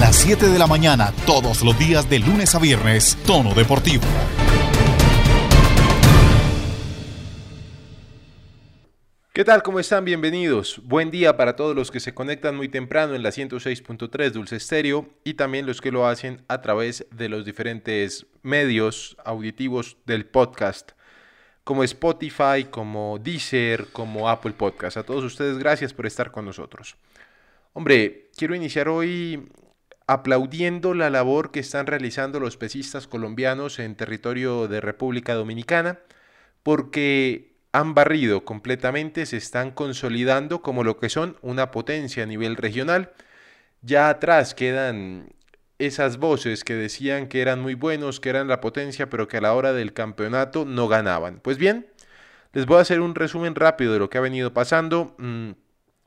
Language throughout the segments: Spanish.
las 7 de la mañana, todos los días de lunes a viernes, Tono Deportivo. ¿Qué tal? ¿Cómo están? Bienvenidos. Buen día para todos los que se conectan muy temprano en la 106.3 Dulce Estéreo y también los que lo hacen a través de los diferentes medios auditivos del podcast, como Spotify, como Deezer, como Apple Podcast. A todos ustedes, gracias por estar con nosotros. Hombre, quiero iniciar hoy aplaudiendo la labor que están realizando los pesistas colombianos en territorio de República Dominicana, porque han barrido completamente, se están consolidando como lo que son una potencia a nivel regional. Ya atrás quedan esas voces que decían que eran muy buenos, que eran la potencia, pero que a la hora del campeonato no ganaban. Pues bien, les voy a hacer un resumen rápido de lo que ha venido pasando. Mm,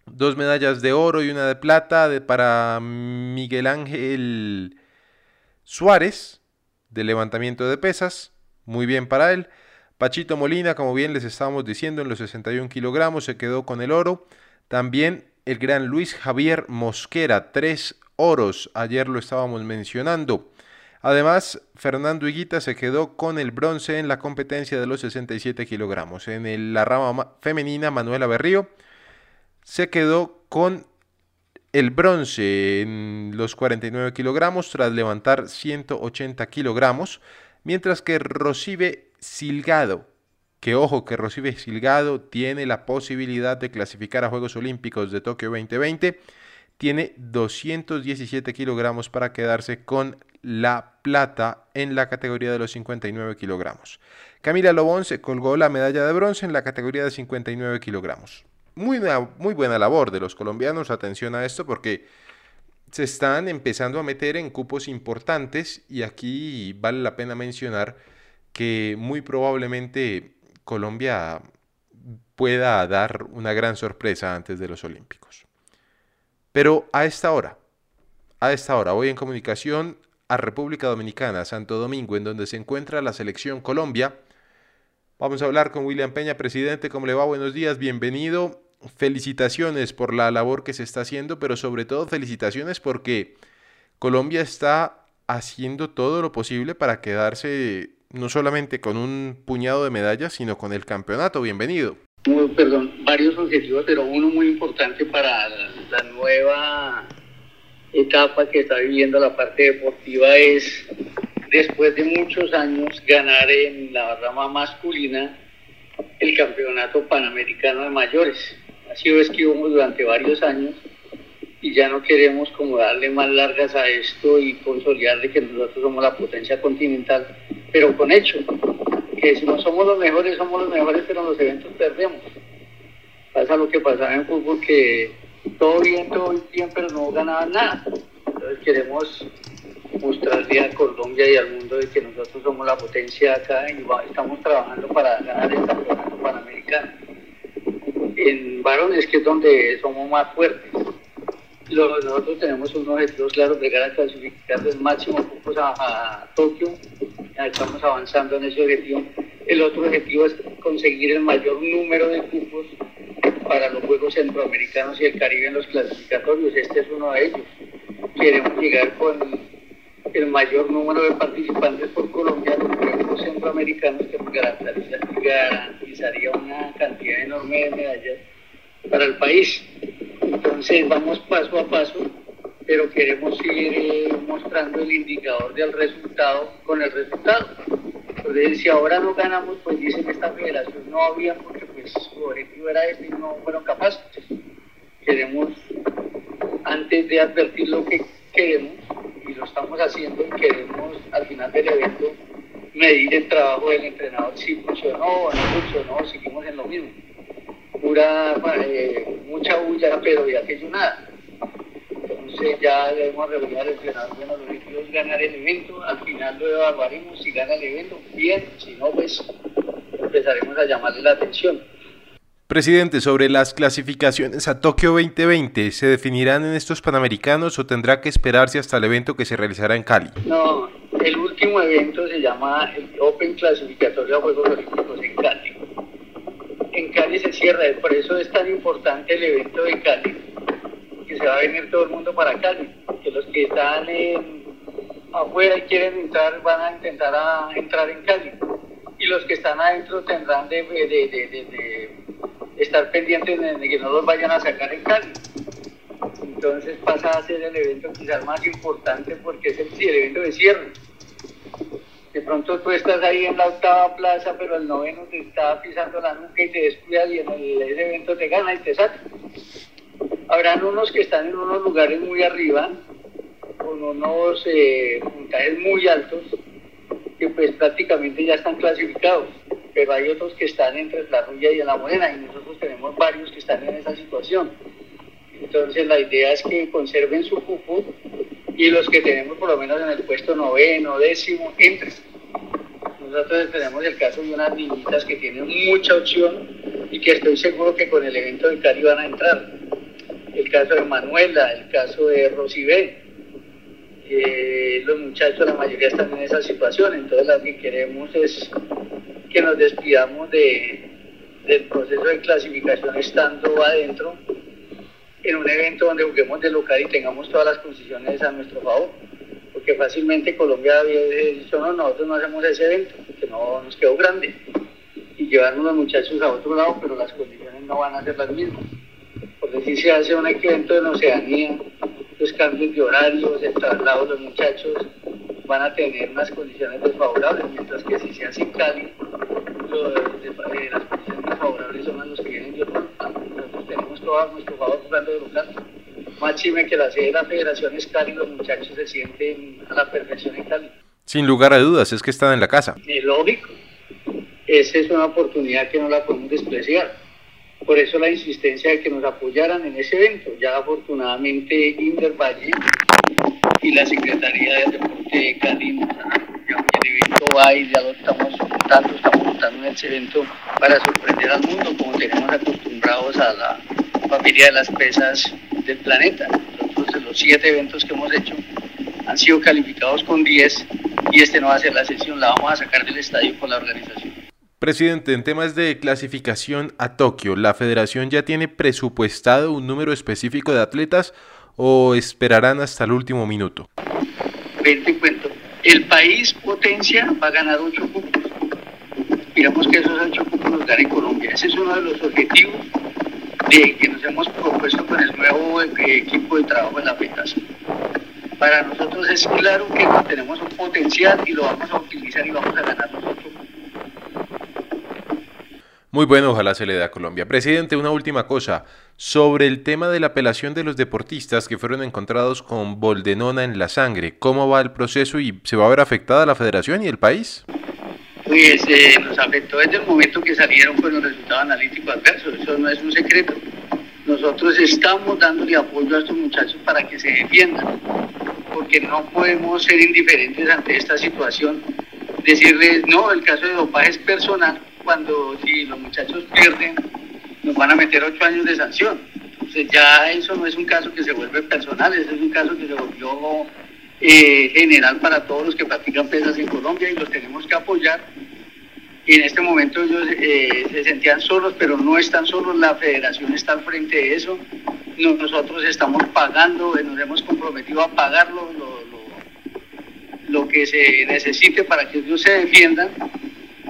dos medallas de oro y una de plata para Miguel Ángel Suárez de levantamiento de pesas. Muy bien para él. Pachito Molina, como bien les estábamos diciendo, en los 61 kilogramos se quedó con el oro. También el gran Luis Javier Mosquera, tres oros, ayer lo estábamos mencionando. Además, Fernando Higuita se quedó con el bronce en la competencia de los 67 kilogramos. En la rama femenina, Manuela Berrío se quedó con el bronce en los 49 kilogramos tras levantar 180 kilogramos, mientras que Rocibe Silgado, que ojo que recibe Silgado tiene la posibilidad de clasificar a Juegos Olímpicos de Tokio 2020, tiene 217 kilogramos para quedarse con la plata en la categoría de los 59 kilogramos. Camila Lobón se colgó la medalla de bronce en la categoría de 59 kilogramos. Muy, muy buena labor de los colombianos, atención a esto porque se están empezando a meter en cupos importantes y aquí vale la pena mencionar que muy probablemente Colombia pueda dar una gran sorpresa antes de los Olímpicos. Pero a esta hora, a esta hora, voy en comunicación a República Dominicana, Santo Domingo, en donde se encuentra la selección Colombia. Vamos a hablar con William Peña, presidente. ¿Cómo le va? Buenos días, bienvenido. Felicitaciones por la labor que se está haciendo, pero sobre todo felicitaciones porque Colombia está haciendo todo lo posible para quedarse no solamente con un puñado de medallas, sino con el campeonato. Bienvenido. Perdón, varios objetivos, pero uno muy importante para la nueva etapa que está viviendo la parte deportiva es, después de muchos años, ganar en la rama masculina el campeonato panamericano de mayores. Así es que durante varios años y ya no queremos como darle más largas a esto y consolidar de que nosotros somos la potencia continental, pero con hecho, que si no somos los mejores, somos los mejores, pero en los eventos perdemos. Pasa lo que pasaba en fútbol, que todo bien, todo bien, pero no ganaban nada. Entonces queremos mostrarle a Colombia y al mundo de que nosotros somos la potencia acá y estamos trabajando para ganar el campeonato panamericano. En varones, que es donde somos más fuertes nosotros tenemos un objetivo claro, llegar a clasificar del máximo cupos a, Tokio. Estamos avanzando en ese objetivo. El otro objetivo es conseguir el mayor número de cupos para los Juegos Centroamericanos y el Caribe en los clasificatorios. Este es uno de ellos. Queremos llegar con el mayor número de participantes por Colombia los Juegos Centroamericanos que garantizaría una cantidad enorme de medallas para el país. Entonces vamos paso a paso, pero queremos ir eh, mostrando el indicador del resultado con el resultado. Entonces si ahora no ganamos, pues dicen que esta federación no había porque pues su objetivo era este y no fueron capaces. Queremos, antes de advertir lo que queremos, estamos haciendo, y queremos al final del evento medir el trabajo del entrenador si funcionó o no funcionó, seguimos en lo mismo pura, eh, mucha bulla, pero de aquello nada. Entonces ya debemos reunir al entrenador, bueno, lo que es ganar el evento, al final lo evaluaremos, si gana el evento, bien, si no, pues empezaremos a llamarle la atención. Presidente, sobre las clasificaciones a Tokio 2020, ¿se definirán en estos Panamericanos o tendrá que esperarse hasta el evento que se realizará en Cali? No, el último evento se llama el Open Clasificatorio a Juegos Olímpicos en Cali en Cali se cierra, por eso es tan importante el evento de Cali, que se va a venir todo el mundo para Cali, que los que están afuera y quieren entrar van a intentar entrar en Cali y los que están adentro tendrán de, estar pendientes de que no los vayan a sacar en Cali. Entonces pasa a ser el evento quizás más importante porque es el, evento de cierre. De pronto tú estás ahí en la octava plaza, pero el noveno te está pisando la nuca y te descuidas y en el, ese evento te gana y te saca. Habrán unos que están en unos lugares muy arriba, con unos eh, puntajes muy altos, que pues prácticamente ya están clasificados, pero hay otros que están entre la rulla y la morena, y nosotros tenemos varios que están en esa situación. Entonces la idea es que conserven su cupo y los que tenemos por lo menos en el puesto noveno, décimo, entren. Nosotros tenemos el caso de unas niñitas que tienen mucha opción y que estoy seguro que con el evento de Cali van a entrar. El caso de Manuela, el caso de Rosibel. Eh, los muchachos, la mayoría están en esa situación, entonces lo que queremos es que nos despidamos de, del proceso de clasificación estando adentro en un evento donde juguemos de local y tengamos todas las condiciones a nuestro favor. Porque fácilmente Colombia había dicho, no, nosotros no hacemos ese evento, que no nos quedó grande. Y llevarnos los muchachos a otro lado, pero las condiciones no van a ser las mismas. Por decir, se hace un evento en Oceanía, los cambios de horarios, el traslado de los muchachos van a tener unas condiciones desfavorables, mientras que si se hace en Cali, eh, las condiciones desfavorables son las que vienen de otro tenemos todo a nuestro favor jugando de local. Máxime que la sede de la federación es Cali, los muchachos se sienten a la perfección en Cali. Sin lugar a dudas, es que están en la casa. Es lógico. Esa es una oportunidad que no la podemos despreciar. Por eso la insistencia de que nos apoyaran en ese evento. Ya afortunadamente Inder Valle y la Secretaría de Deporte de Cali nos han el evento va y ya lo estamos montando, estamos montando en ese evento para sorprender al mundo como tenemos acostumbrados a la familia de las pesas del planeta. Entonces los siete eventos que hemos hecho han sido calificados con 10 y este no va a ser la sesión, la vamos a sacar del estadio con la organización. Presidente, en temas de clasificación a Tokio, ¿la federación ya tiene presupuestado un número específico de atletas o esperarán hasta el último minuto? Ven, te cuento. El país potencia va a ganar ocho cupos. Esperamos que esos ocho cupos los gane Colombia. Ese es uno de los objetivos de, que nos hemos propuesto con el nuevo eh, equipo de trabajo en la federación. Para nosotros es claro que tenemos un potencial y lo vamos a utilizar y vamos a ganar nosotros muy bueno, ojalá se le dé a Colombia. Presidente, una última cosa. Sobre el tema de la apelación de los deportistas que fueron encontrados con boldenona en la sangre, ¿cómo va el proceso y se va a ver afectada la federación y el país? Pues eh, nos afectó desde el momento que salieron con los resultados analíticos adversos, eso no es un secreto. Nosotros estamos dándole apoyo a estos muchachos para que se defiendan, porque no podemos ser indiferentes ante esta situación, decirles, no, el caso de dopaje es personal, cuando si los muchachos pierden, nos van a meter ocho años de sanción. Entonces ya eso no es un caso que se vuelve personal, eso es un caso que se volvió eh, general para todos los que practican pesas en Colombia y los tenemos que apoyar. Y en este momento ellos eh, se sentían solos, pero no están solos, la federación está al frente de eso. Nosotros estamos pagando, nos hemos comprometido a pagarlo lo, lo que se necesite para que ellos se defiendan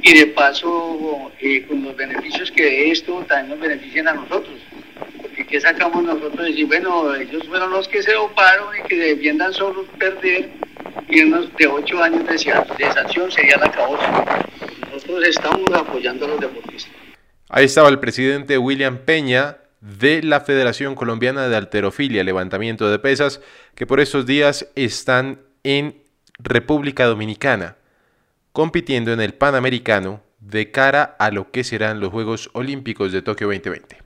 y de paso eh, con los beneficios que esto también nos benefician a nosotros. Porque ¿qué sacamos nosotros? De decir, bueno, ellos fueron los que se oparon y que defiendan solo perder y unos de ocho años de, de sanción sería la causa. Nosotros estamos apoyando a los deportistas. Ahí estaba el presidente William Peña de la Federación Colombiana de Alterofilia, Levantamiento de Pesas, que por estos días están en República Dominicana compitiendo en el Panamericano de cara a lo que serán los Juegos Olímpicos de Tokio 2020.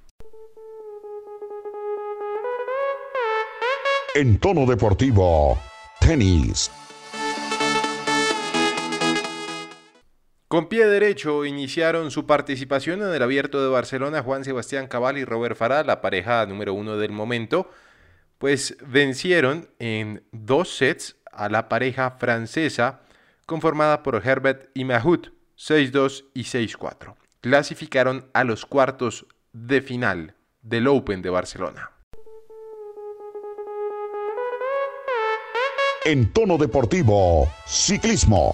En tono deportivo, tenis. Con pie derecho iniciaron su participación en el Abierto de Barcelona Juan Sebastián Cabal y Robert Farah, la pareja número uno del momento, pues vencieron en dos sets a la pareja francesa conformada por Herbert y Mahut, 6-2 y 6-4. Clasificaron a los cuartos de final del Open de Barcelona. En tono deportivo, ciclismo.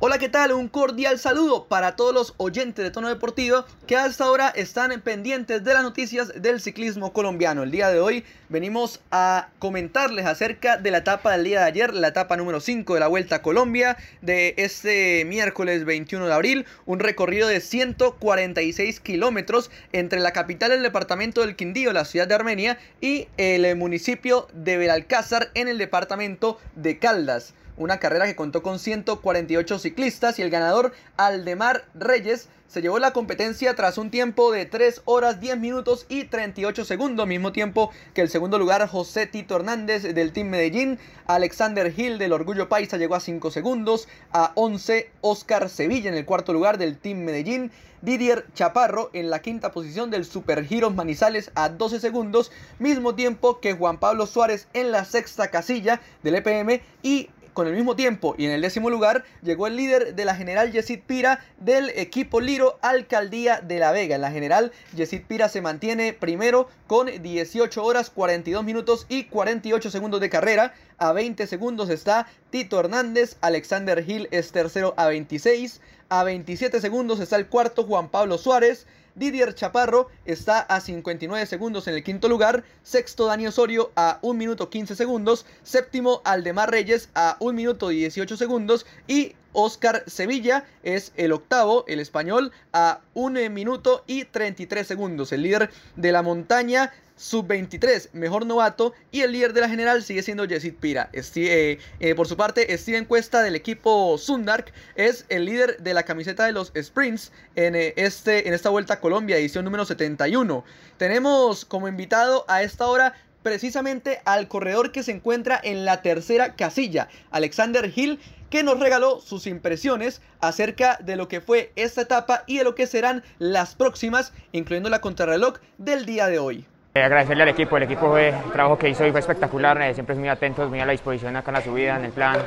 Hola, ¿qué tal? Un cordial saludo para todos los oyentes de Tono Deportivo que hasta ahora están pendientes de las noticias del ciclismo colombiano. El día de hoy venimos a comentarles acerca de la etapa del día de ayer, la etapa número 5 de la Vuelta a Colombia de este miércoles 21 de abril, un recorrido de 146 kilómetros entre la capital del departamento del Quindío, la ciudad de Armenia, y el municipio de Belalcázar en el departamento de Caldas una carrera que contó con 148 ciclistas y el ganador Aldemar Reyes se llevó la competencia tras un tiempo de 3 horas 10 minutos y 38 segundos, mismo tiempo que el segundo lugar José Tito Hernández del Team Medellín, Alexander Hill del Orgullo Paisa llegó a 5 segundos, a 11 Oscar Sevilla en el cuarto lugar del Team Medellín, Didier Chaparro en la quinta posición del Super Giros Manizales a 12 segundos, mismo tiempo que Juan Pablo Suárez en la sexta casilla del EPM y con el mismo tiempo y en el décimo lugar llegó el líder de la general Yesid Pira del equipo Liro Alcaldía de La Vega. En la general Yesid Pira se mantiene primero con 18 horas 42 minutos y 48 segundos de carrera. A 20 segundos está Tito Hernández, Alexander Hill es tercero a 26. A 27 segundos está el cuarto Juan Pablo Suárez. Didier Chaparro está a 59 segundos en el quinto lugar. Sexto Dani Osorio a 1 minuto 15 segundos. Séptimo Aldemar Reyes a 1 minuto 18 segundos. Y Oscar Sevilla es el octavo, el español, a 1 minuto y 33 segundos. El líder de la montaña sub-23, mejor novato, y el líder de la general sigue siendo Jessit Pira. Eh, eh, por su parte, Steven Cuesta del equipo Sundark es el líder de la camiseta de los sprints en, eh, este, en esta Vuelta a Colombia, edición número 71. Tenemos como invitado a esta hora precisamente al corredor que se encuentra en la tercera casilla, Alexander Hill, que nos regaló sus impresiones acerca de lo que fue esta etapa y de lo que serán las próximas, incluyendo la contrarreloj del día de hoy. Eh, agradecerle al equipo, el equipo fue, el trabajo que hizo hoy fue espectacular, eh, siempre muy atentos, muy a la disposición acá en la subida, en el plan.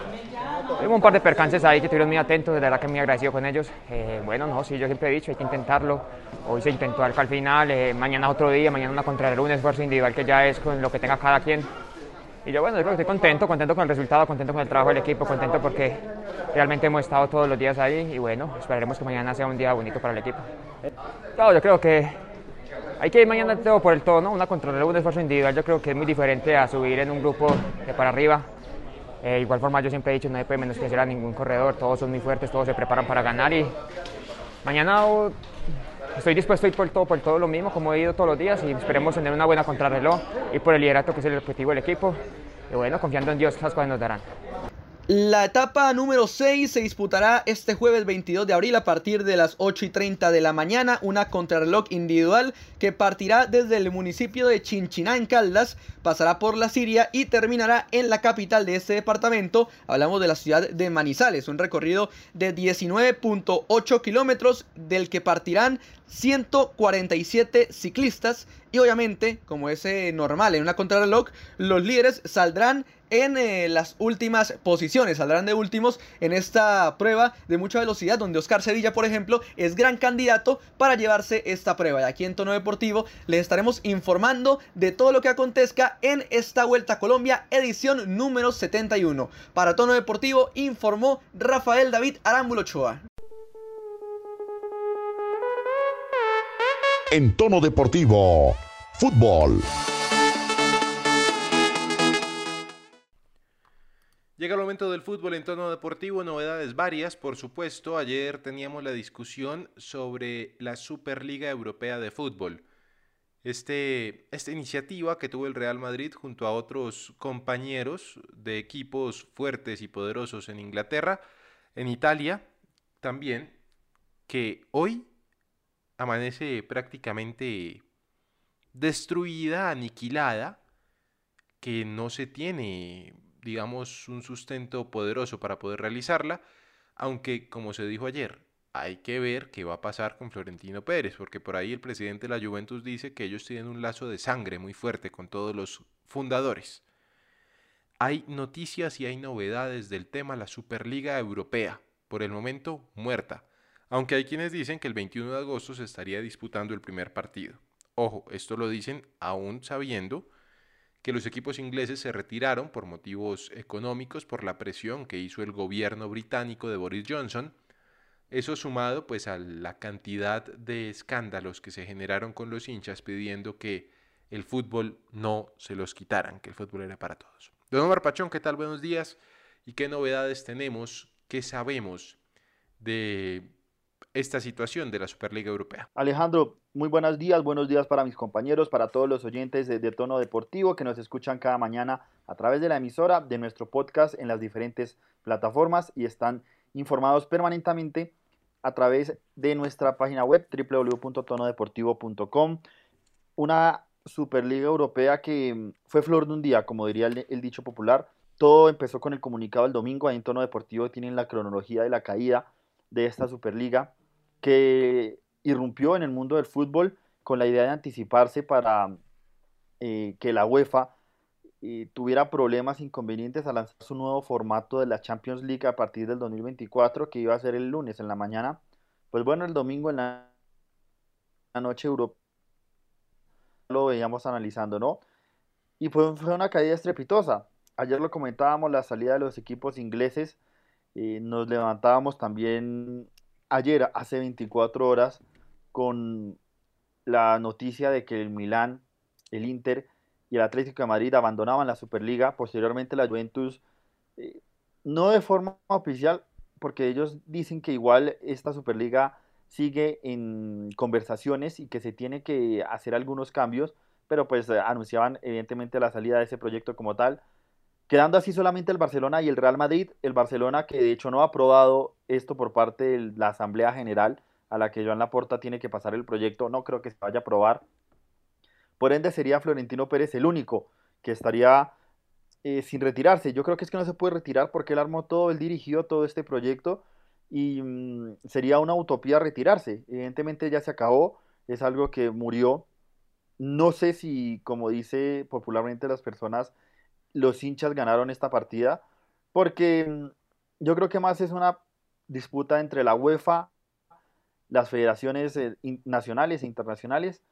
Tuvimos un par de percances ahí que estuvieron muy atentos, de verdad que muy agradecido con ellos. Eh, bueno, no, sí, yo siempre he dicho, hay que intentarlo. Hoy se intentó al final, mañana otro día, mañana una contra un esfuerzo individual que ya es con lo que tenga cada quien. Y yo, bueno, yo creo que estoy contento, contento con el resultado, contento con el trabajo del equipo, contento porque realmente hemos estado todos los días ahí y bueno, esperaremos que mañana sea un día bonito para el equipo. Claro, yo creo que hay que ir mañana todo por el todo, ¿no? Una contrarreloj, un esfuerzo individual, yo creo que es muy diferente a subir en un grupo de para arriba. Eh, igual forma, yo siempre he dicho, no hay menos que a ningún corredor, todos son muy fuertes, todos se preparan para ganar y mañana oh, estoy dispuesto a ir por todo, por todo lo mismo, como he ido todos los días y esperemos tener una buena contrarreloj y por el liderato que es el objetivo del equipo. Y bueno, confiando en Dios, las cosas nos darán. La etapa número 6 se disputará este jueves 22 de abril a partir de las 8 y 30 de la mañana. Una contrarreloj individual que partirá desde el municipio de Chinchiná en Caldas, pasará por la Siria y terminará en la capital de este departamento. Hablamos de la ciudad de Manizales. Un recorrido de 19.8 kilómetros del que partirán 147 ciclistas y obviamente, como es eh, normal en una contrarreloj, los líderes saldrán en eh, las últimas posiciones, saldrán de últimos en esta prueba de mucha velocidad, donde Oscar Sevilla, por ejemplo, es gran candidato para llevarse esta prueba. Y aquí en Tono Deportivo les estaremos informando de todo lo que acontezca en esta Vuelta a Colombia, edición número 71. Para Tono Deportivo informó Rafael David Arámbulo Ochoa. En tono deportivo. Fútbol. Llega el momento del fútbol en tono deportivo, novedades varias, por supuesto. Ayer teníamos la discusión sobre la Superliga Europea de Fútbol. Este, esta iniciativa que tuvo el Real Madrid junto a otros compañeros de equipos fuertes y poderosos en Inglaterra, en Italia también, que hoy amanece prácticamente destruida, aniquilada, que no se tiene, digamos, un sustento poderoso para poder realizarla, aunque, como se dijo ayer, hay que ver qué va a pasar con Florentino Pérez, porque por ahí el presidente de la Juventus dice que ellos tienen un lazo de sangre muy fuerte con todos los fundadores. Hay noticias y hay novedades del tema la Superliga Europea, por el momento muerta aunque hay quienes dicen que el 21 de agosto se estaría disputando el primer partido. Ojo, esto lo dicen aún sabiendo que los equipos ingleses se retiraron por motivos económicos, por la presión que hizo el gobierno británico de Boris Johnson. Eso sumado pues a la cantidad de escándalos que se generaron con los hinchas pidiendo que el fútbol no se los quitaran, que el fútbol era para todos. Don Omar Pachón, ¿qué tal? Buenos días. ¿Y qué novedades tenemos? ¿Qué sabemos de esta situación de la Superliga Europea? Alejandro, muy buenos días, buenos días para mis compañeros, para todos los oyentes de, Tono Deportivo que nos escuchan cada mañana a través de la emisora, de nuestro podcast en las diferentes plataformas y están informados permanentemente a través de nuestra página web www.tonodeportivo.com. Una Superliga Europea que mm, fue flor de un día, como diría el, dicho popular. Todo empezó con el comunicado el domingo, ahí en Tono Deportivo tienen la cronología de la caída de esta Superliga que irrumpió en el mundo del fútbol con la idea de anticiparse para eh, que la UEFA eh, tuviera problemas inconvenientes al lanzar su nuevo formato de la Champions League a partir del 2024 que iba a ser el lunes en la mañana. Pues bueno, el domingo en la, noche Europa lo veíamos analizando, ¿no? Y fue una caída estrepitosa. Ayer lo comentábamos, la salida de los equipos ingleses. Eh, nos levantábamos también ayer, hace 24 horas, con la noticia de que el Milán, el Inter y el Atlético de Madrid abandonaban la Superliga. Posteriormente la Juventus, eh, no de forma oficial, porque ellos dicen que igual esta Superliga sigue en conversaciones y que se tiene que hacer algunos cambios, pero pues eh, anunciaban evidentemente la salida de ese proyecto como tal. Quedando así solamente el Barcelona y el Real Madrid, el Barcelona que de hecho no ha aprobado esto por parte de la Asamblea General a la que Joan Laporta tiene que pasar el proyecto, no creo que se vaya a aprobar. Por ende sería Florentino Pérez el único que estaría eh, sin retirarse. Yo creo que es que no se puede retirar porque él armó todo, él dirigió todo este proyecto y mm, sería una utopía retirarse. Evidentemente ya se acabó, es algo que murió. No sé si, como dice popularmente las personas, los hinchas ganaron esta partida, porque mm, yo creo que más es una disputa entre la UEFA, las federaciones eh, nacionales e internacionales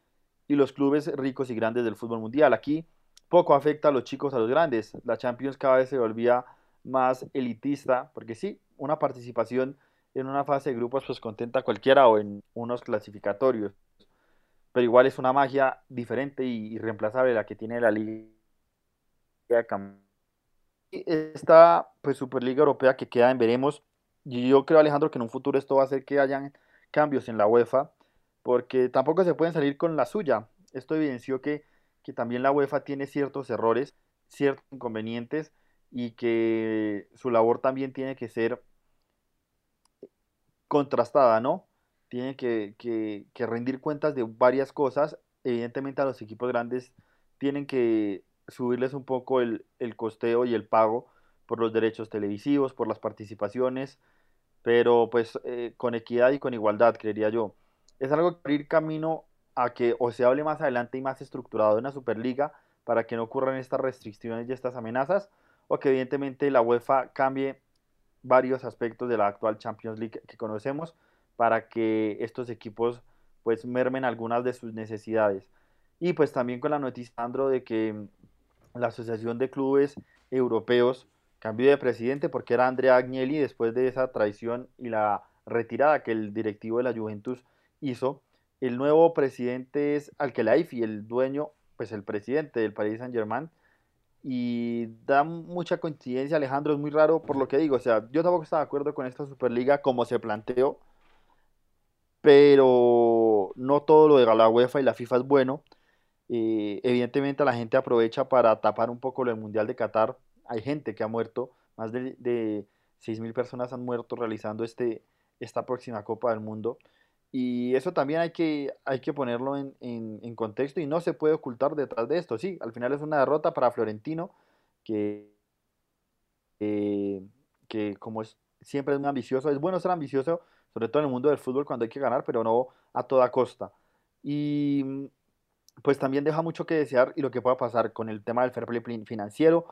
y los clubes ricos y grandes del fútbol mundial. Aquí poco afecta a los chicos a los grandes. La Champions cada vez se volvía más elitista, porque sí, una participación en una fase de grupos pues contenta cualquiera o en unos clasificatorios. Pero igual es una magia diferente y irreemplazable la que tiene la Liga esta pues Superliga Europea que queda en veremos. Y yo creo Alejandro que en un futuro esto va a hacer que hayan cambios en la UEFA, porque tampoco se pueden salir con la suya. Esto evidenció que, que también la UEFA tiene ciertos errores, ciertos inconvenientes y que su labor también tiene que ser contrastada, ¿no? Tiene que, rendir cuentas de varias cosas. Evidentemente a los equipos grandes tienen que subirles un poco el, costeo y el pago por los derechos televisivos, por las participaciones, pero pues eh, con equidad y con igualdad, creería yo. Es algo que abrir camino a que o se hable más adelante y más estructurado en la Superliga para que no ocurran estas restricciones y estas amenazas, o que evidentemente la UEFA cambie varios aspectos de la actual Champions League que conocemos para que estos equipos pues mermen algunas de sus necesidades. Y pues también con la noticia, Andro, de que la Asociación de Clubes Europeos cambió de presidente porque era Andrea Agnelli después de esa traición y la retirada que el directivo de la Juventus hizo. El nuevo presidente es Alkelaifi, el dueño, pues el presidente del Paris Saint-Germain, y da mucha coincidencia, Alejandro, es muy raro por lo que digo, o sea, yo tampoco estaba de acuerdo con esta Superliga como se planteó, pero no todo lo de la UEFA y la FIFA es bueno. Eh, evidentemente la gente aprovecha para tapar un poco lo del Mundial de Qatar. Hay gente que ha muerto, más de, de 6.000 personas han muerto realizando este, esta próxima Copa del Mundo. Y eso también hay que, hay que ponerlo en, en, contexto y no se puede ocultar detrás de esto. Sí, al final es una derrota para Florentino, que, eh, que como es, siempre es muy ambicioso, es bueno ser ambicioso, sobre todo en el mundo del fútbol cuando hay que ganar, pero no a toda costa. Y pues también deja mucho que desear y lo que pueda pasar con el tema del fair play financiero.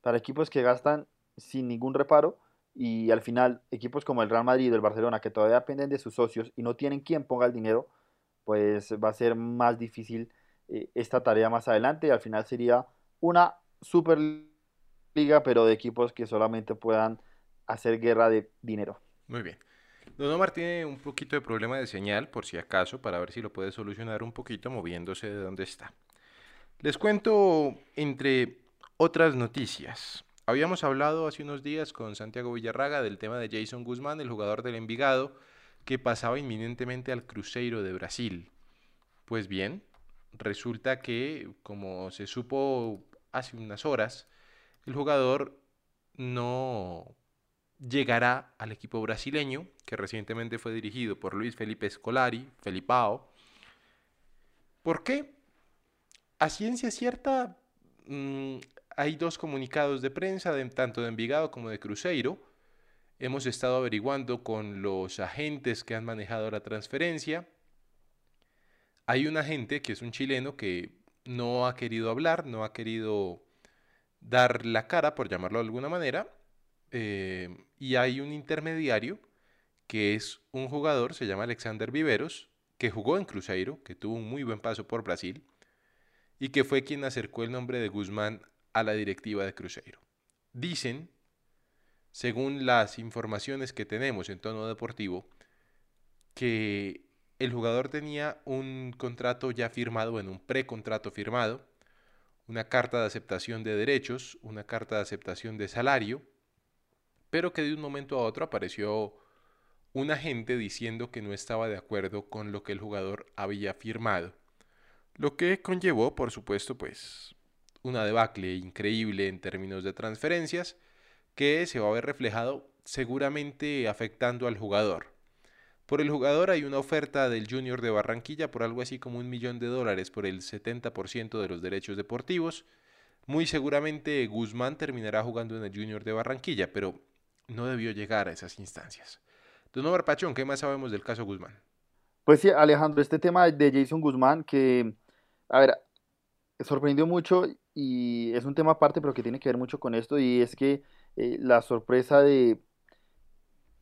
Para equipos que gastan sin ningún reparo y al final equipos como el Real Madrid o el Barcelona que todavía dependen de sus socios y no tienen quien ponga el dinero, pues va a ser más difícil eh, esta tarea más adelante y al final sería una Superliga, pero de equipos que solamente puedan hacer guerra de dinero. Muy bien. Don Omar tiene un poquito de problema de señal, por si acaso, para ver si lo puede solucionar un poquito moviéndose de donde está. Les cuento entre otras noticias. Habíamos hablado hace unos días con Santiago Villarraga del tema de Jason Guzmán, el jugador del Envigado, que pasaba inminentemente al Cruzeiro de Brasil. Pues bien, resulta que, como se supo hace unas horas, el jugador no llegará al equipo brasileño, que recientemente fue dirigido por Luis Felipe Scolari, Felipao. ¿Por qué? A ciencia cierta, mm, hay dos comunicados de prensa, de, tanto de Envigado como de Cruzeiro. Hemos estado averiguando con los agentes que han manejado la transferencia. Hay un agente que es un chileno que no ha querido hablar, no ha querido dar la cara, por llamarlo de alguna manera, eh, y hay un intermediario que es un jugador, se llama Alexander Viveros, que jugó en Cruzeiro, que tuvo un muy buen paso por Brasil, y que fue quien acercó el nombre de Guzmán a la directiva de Cruzeiro. Dicen, según las informaciones que tenemos en tono deportivo, que el jugador tenía un contrato ya firmado, en un precontrato firmado, una carta de aceptación de derechos, una carta de aceptación de salario, pero que de un momento a otro apareció un agente diciendo que no estaba de acuerdo con lo que el jugador había firmado. Lo que conllevó, por supuesto, pues una debacle increíble en términos de transferencias que se va a ver reflejado seguramente afectando al jugador. Por el jugador hay una oferta del Junior de Barranquilla por algo así como un millón de dólares por el 70% de los derechos deportivos. Muy seguramente Guzmán terminará jugando en el Junior de Barranquilla, pero no debió llegar a esas instancias. Don Omar Pachón, ¿qué más sabemos del caso Guzmán? Pues sí, Alejandro, este tema de Jason Guzmán, que, a ver, sorprendió mucho y es un tema aparte, pero que tiene que ver mucho con esto, y es que eh, la sorpresa de,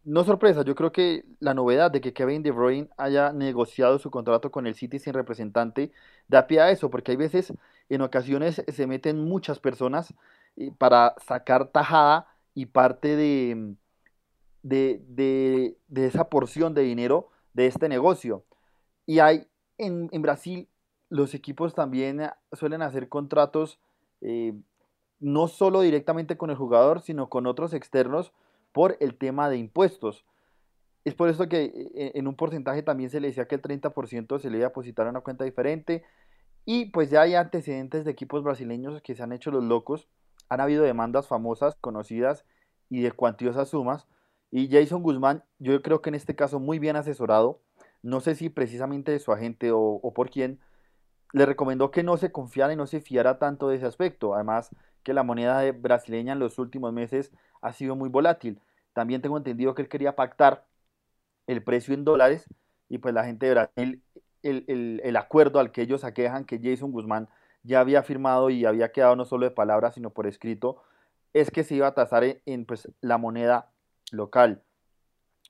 no sorpresa, yo creo que la novedad de que Kevin De Bruyne haya negociado su contrato con el City sin representante da pie a eso, porque hay veces, en ocasiones, se meten muchas personas eh, para sacar tajada y parte de, de, esa porción de dinero de este negocio. Y hay en, Brasil, los equipos también suelen hacer contratos eh, no solo directamente con el jugador, sino con otros externos por el tema de impuestos. Es por eso que eh, en un porcentaje también se le decía que el 30% se le iba a depositar a una cuenta diferente. Y pues ya hay antecedentes de equipos brasileños que se han hecho los locos han habido demandas famosas, conocidas y de cuantiosas sumas. Y Jason Guzmán, yo creo que en este caso muy bien asesorado, no sé si precisamente de su agente o, por quién, le recomendó que no se confiara y no se fiara tanto de ese aspecto. Además, que la moneda brasileña en los últimos meses ha sido muy volátil. También tengo entendido que él quería pactar el precio en dólares y pues la gente de Brasil, el, el, el acuerdo al que ellos aquejan que Jason Guzmán ya había firmado y había quedado no solo de palabras, sino por escrito, es que se iba a tasar en, pues, la moneda local.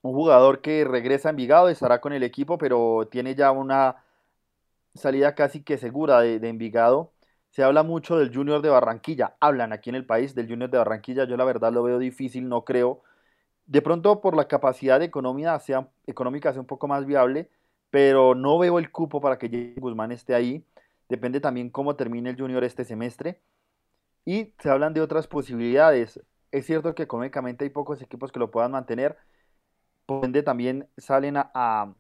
Un jugador que regresa a Envigado estará con el equipo, pero tiene ya una salida casi que segura de, de Envigado. Se habla mucho del Junior de Barranquilla. Hablan aquí en el país del Junior de Barranquilla. Yo la verdad lo veo difícil, no creo. De pronto por la capacidad económica sea, económica sea un poco más viable, pero no veo el cupo para que Guzmán esté ahí. Depende también cómo termine el junior este semestre. Y se hablan de otras posibilidades. Es cierto que económicamente hay pocos equipos que lo puedan mantener. Por ende también salen a,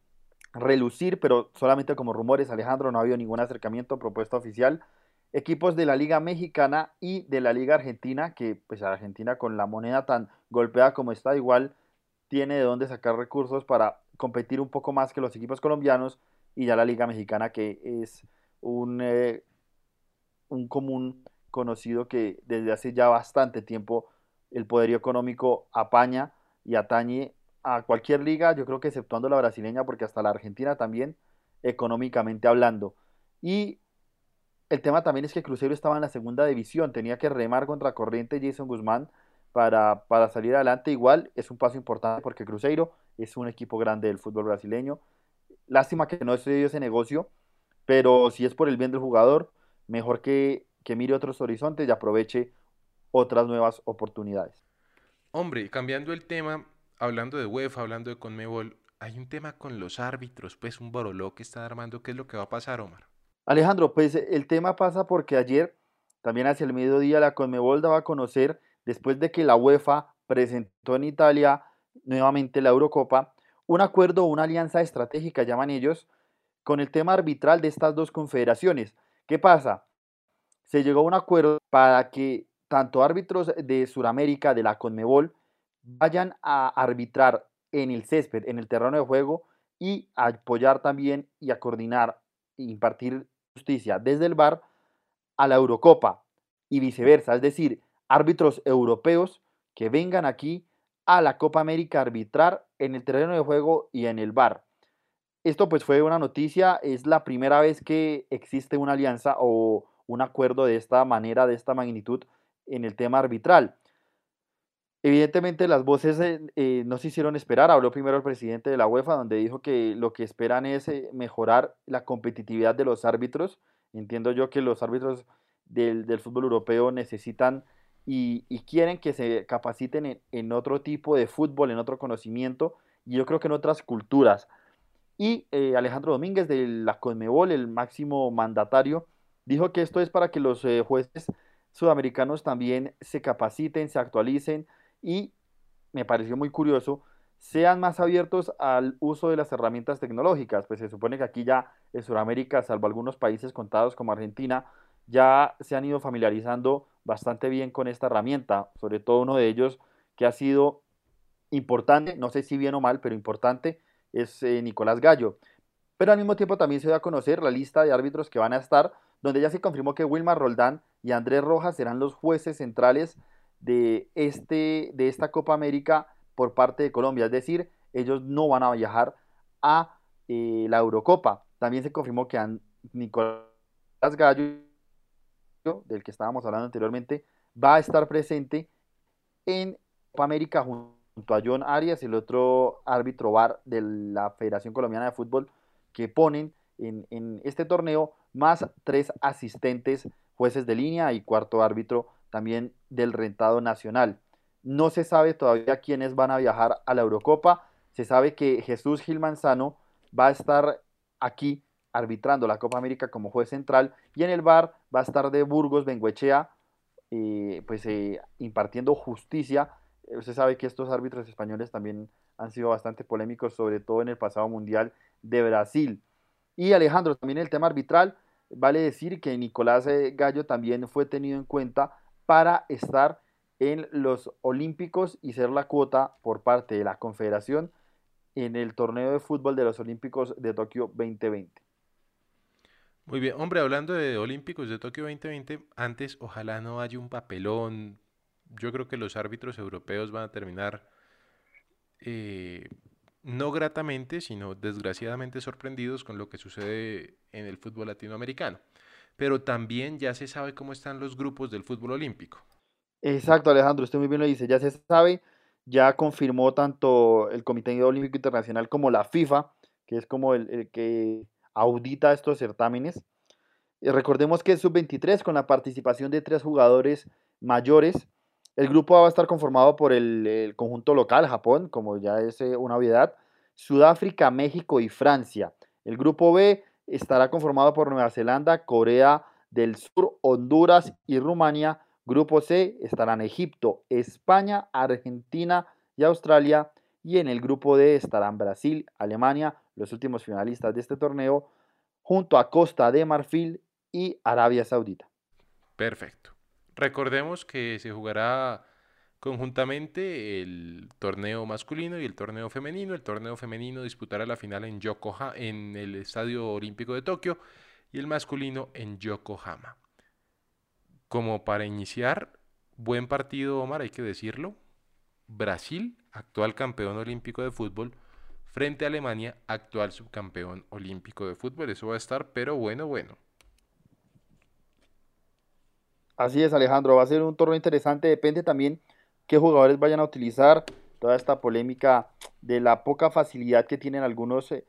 relucir, pero solamente como rumores, Alejandro, no ha habido ningún acercamiento, propuesta oficial. Equipos de la Liga Mexicana y de la Liga Argentina, que pues Argentina con la moneda tan golpeada como está, igual tiene de dónde sacar recursos para competir un poco más que los equipos colombianos y ya la Liga Mexicana que es un, eh, un común conocido que desde hace ya bastante tiempo el poderío económico apaña y atañe a cualquier liga, yo creo que exceptuando la brasileña, porque hasta la argentina también, económicamente hablando. Y el tema también es que Cruzeiro estaba en la segunda división, tenía que remar contra corriente Jason Guzmán para, para salir adelante. Igual es un paso importante porque Cruzeiro es un equipo grande del fútbol brasileño. Lástima que no se ese negocio, pero si es por el bien del jugador, mejor que, que mire otros horizontes y aproveche otras nuevas oportunidades. Hombre, cambiando el tema, hablando de UEFA, hablando de Conmebol, hay un tema con los árbitros, pues un boroló que está armando. ¿Qué es lo que va a pasar, Omar? Alejandro, pues el tema pasa porque ayer, también hacia el mediodía, la Conmebol daba a conocer, después de que la UEFA presentó en Italia nuevamente la Eurocopa, un acuerdo o una alianza estratégica, llaman ellos, con el tema arbitral de estas dos confederaciones. ¿Qué pasa? Se llegó a un acuerdo para que tanto árbitros de Sudamérica, de la Conmebol, vayan a arbitrar en el césped, en el terreno de juego, y apoyar también y a coordinar e impartir justicia desde el VAR a la Eurocopa y viceversa, es decir, árbitros europeos que vengan aquí a la Copa América a arbitrar en el terreno de juego y en el VAR. Esto pues fue una noticia, es la primera vez que existe una alianza o un acuerdo de esta manera, de esta magnitud en el tema arbitral. Evidentemente las voces eh, eh, no se hicieron esperar. Habló primero el presidente de la UEFA, donde dijo que lo que esperan es eh, mejorar la competitividad de los árbitros. Entiendo yo que los árbitros del, fútbol europeo necesitan y, quieren que se capaciten en, otro tipo de fútbol, en otro conocimiento, y yo creo que en otras culturas. Y Alejandro Domínguez de la Conmebol, el máximo mandatario, dijo que esto es para que los jueces sudamericanos también se capaciten, se actualicen, y me pareció muy curioso, sean más abiertos al uso de las herramientas tecnológicas, pues se supone que aquí ya en Sudamérica, salvo algunos países contados como Argentina, ya se han ido familiarizando bastante bien con esta herramienta, sobre todo uno de ellos que ha sido importante, no sé si bien o mal, pero importante, es eh, Nicolás Gallo. Pero al mismo tiempo también se dio a conocer la lista de árbitros que van a estar, donde ya se confirmó que Wilmar Roldán y Andrés Rojas serán los jueces centrales de, este, de esta Copa América por parte de Colombia. Es decir, ellos no van a viajar a eh, la Eurocopa. También se confirmó que Nicolás Gallo, del que estábamos hablando anteriormente, va a estar presente en Copa América junto a John Arias, el otro árbitro bar de la Federación Colombiana de Fútbol, que ponen en, en este torneo más tres asistentes, jueces de línea y cuarto árbitro también del rentado nacional. No se sabe todavía quiénes van a viajar a la Eurocopa. Se sabe que Jesús Gil Manzano va a estar aquí arbitrando la Copa América como juez central y en el bar va a estar de Burgos Benguechea, eh, pues eh, impartiendo justicia. Eh, usted sabe que estos árbitros españoles también han sido bastante polémicos, sobre todo en el pasado Mundial de Brasil. Y Alejandro, también el tema arbitral, vale decir que Nicolás Gallo también fue tenido en cuenta para estar en los Olímpicos y ser la cuota por parte de la Confederación en el torneo de fútbol de los Olímpicos de Tokio 2020. Muy bien, hombre, hablando de Olímpicos de Tokio 2020, antes ojalá no haya un papelón. Yo creo que los árbitros europeos van a terminar eh, no gratamente, sino desgraciadamente sorprendidos con lo que sucede en el fútbol latinoamericano pero también ya se sabe cómo están los grupos del fútbol olímpico. Exacto, Alejandro, usted muy bien lo dice, ya se sabe, ya confirmó tanto el Comité Olímpico Internacional como la FIFA, que es como el, que audita estos certámenes. Y recordemos que es sub-23 con la participación de tres jugadores mayores. El grupo va a estar conformado por el, el conjunto local, Japón, como ya es eh, una obviedad, Sudáfrica, México y Francia. El grupo B estará conformado por Nueva Zelanda, Corea del Sur, Honduras y Rumania. Grupo C estarán Egipto, España, Argentina y Australia. Y en el grupo D estarán Brasil, Alemania, los últimos finalistas de este torneo, junto a Costa de Marfil y Arabia Saudita. Perfecto. Recordemos que se jugará Conjuntamente el torneo masculino y el torneo femenino. El torneo femenino disputará la final en Yokohama, en el Estadio Olímpico de Tokio y el masculino en Yokohama. Como para iniciar, buen partido, Omar, hay que decirlo. Brasil, actual campeón olímpico de fútbol, frente a Alemania, actual subcampeón olímpico de fútbol. Eso va a estar, pero bueno, bueno. Así es, Alejandro, va a ser un torneo interesante, depende también qué jugadores vayan a utilizar, toda esta polémica de la poca facilidad que tienen algunos eh,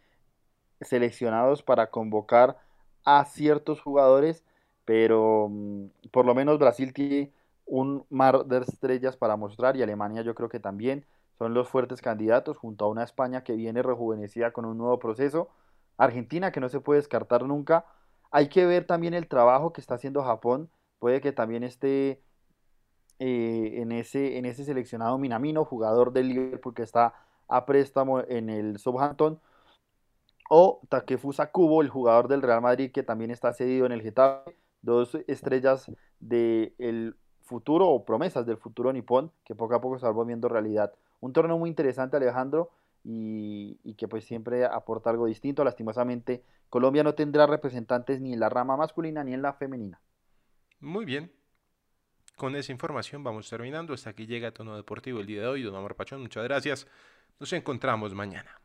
seleccionados para convocar a ciertos jugadores, pero mm, por lo menos Brasil tiene un mar de estrellas para mostrar y Alemania yo creo que también son los fuertes candidatos junto a una España que viene rejuvenecida con un nuevo proceso, Argentina que no se puede descartar nunca. Hay que ver también el trabajo que está haciendo Japón, puede que también esté eh, en, ese, en ese seleccionado Minamino, jugador del Liverpool que está a préstamo en el Southampton, o Takefusa Kubo, el jugador del Real Madrid que también está cedido en el Getafe, dos estrellas del futuro o promesas del futuro nipón que poco a poco se va volviendo realidad. Un torneo muy interesante, Alejandro, y, y, que pues siempre aporta algo distinto. Lastimosamente, Colombia no tendrá representantes ni en la rama masculina ni en la femenina. Muy bien. Con esa información vamos terminando. Hasta aquí llega Tono Deportivo el día de hoy. Don Amor Pachón, muchas gracias. Nos encontramos mañana.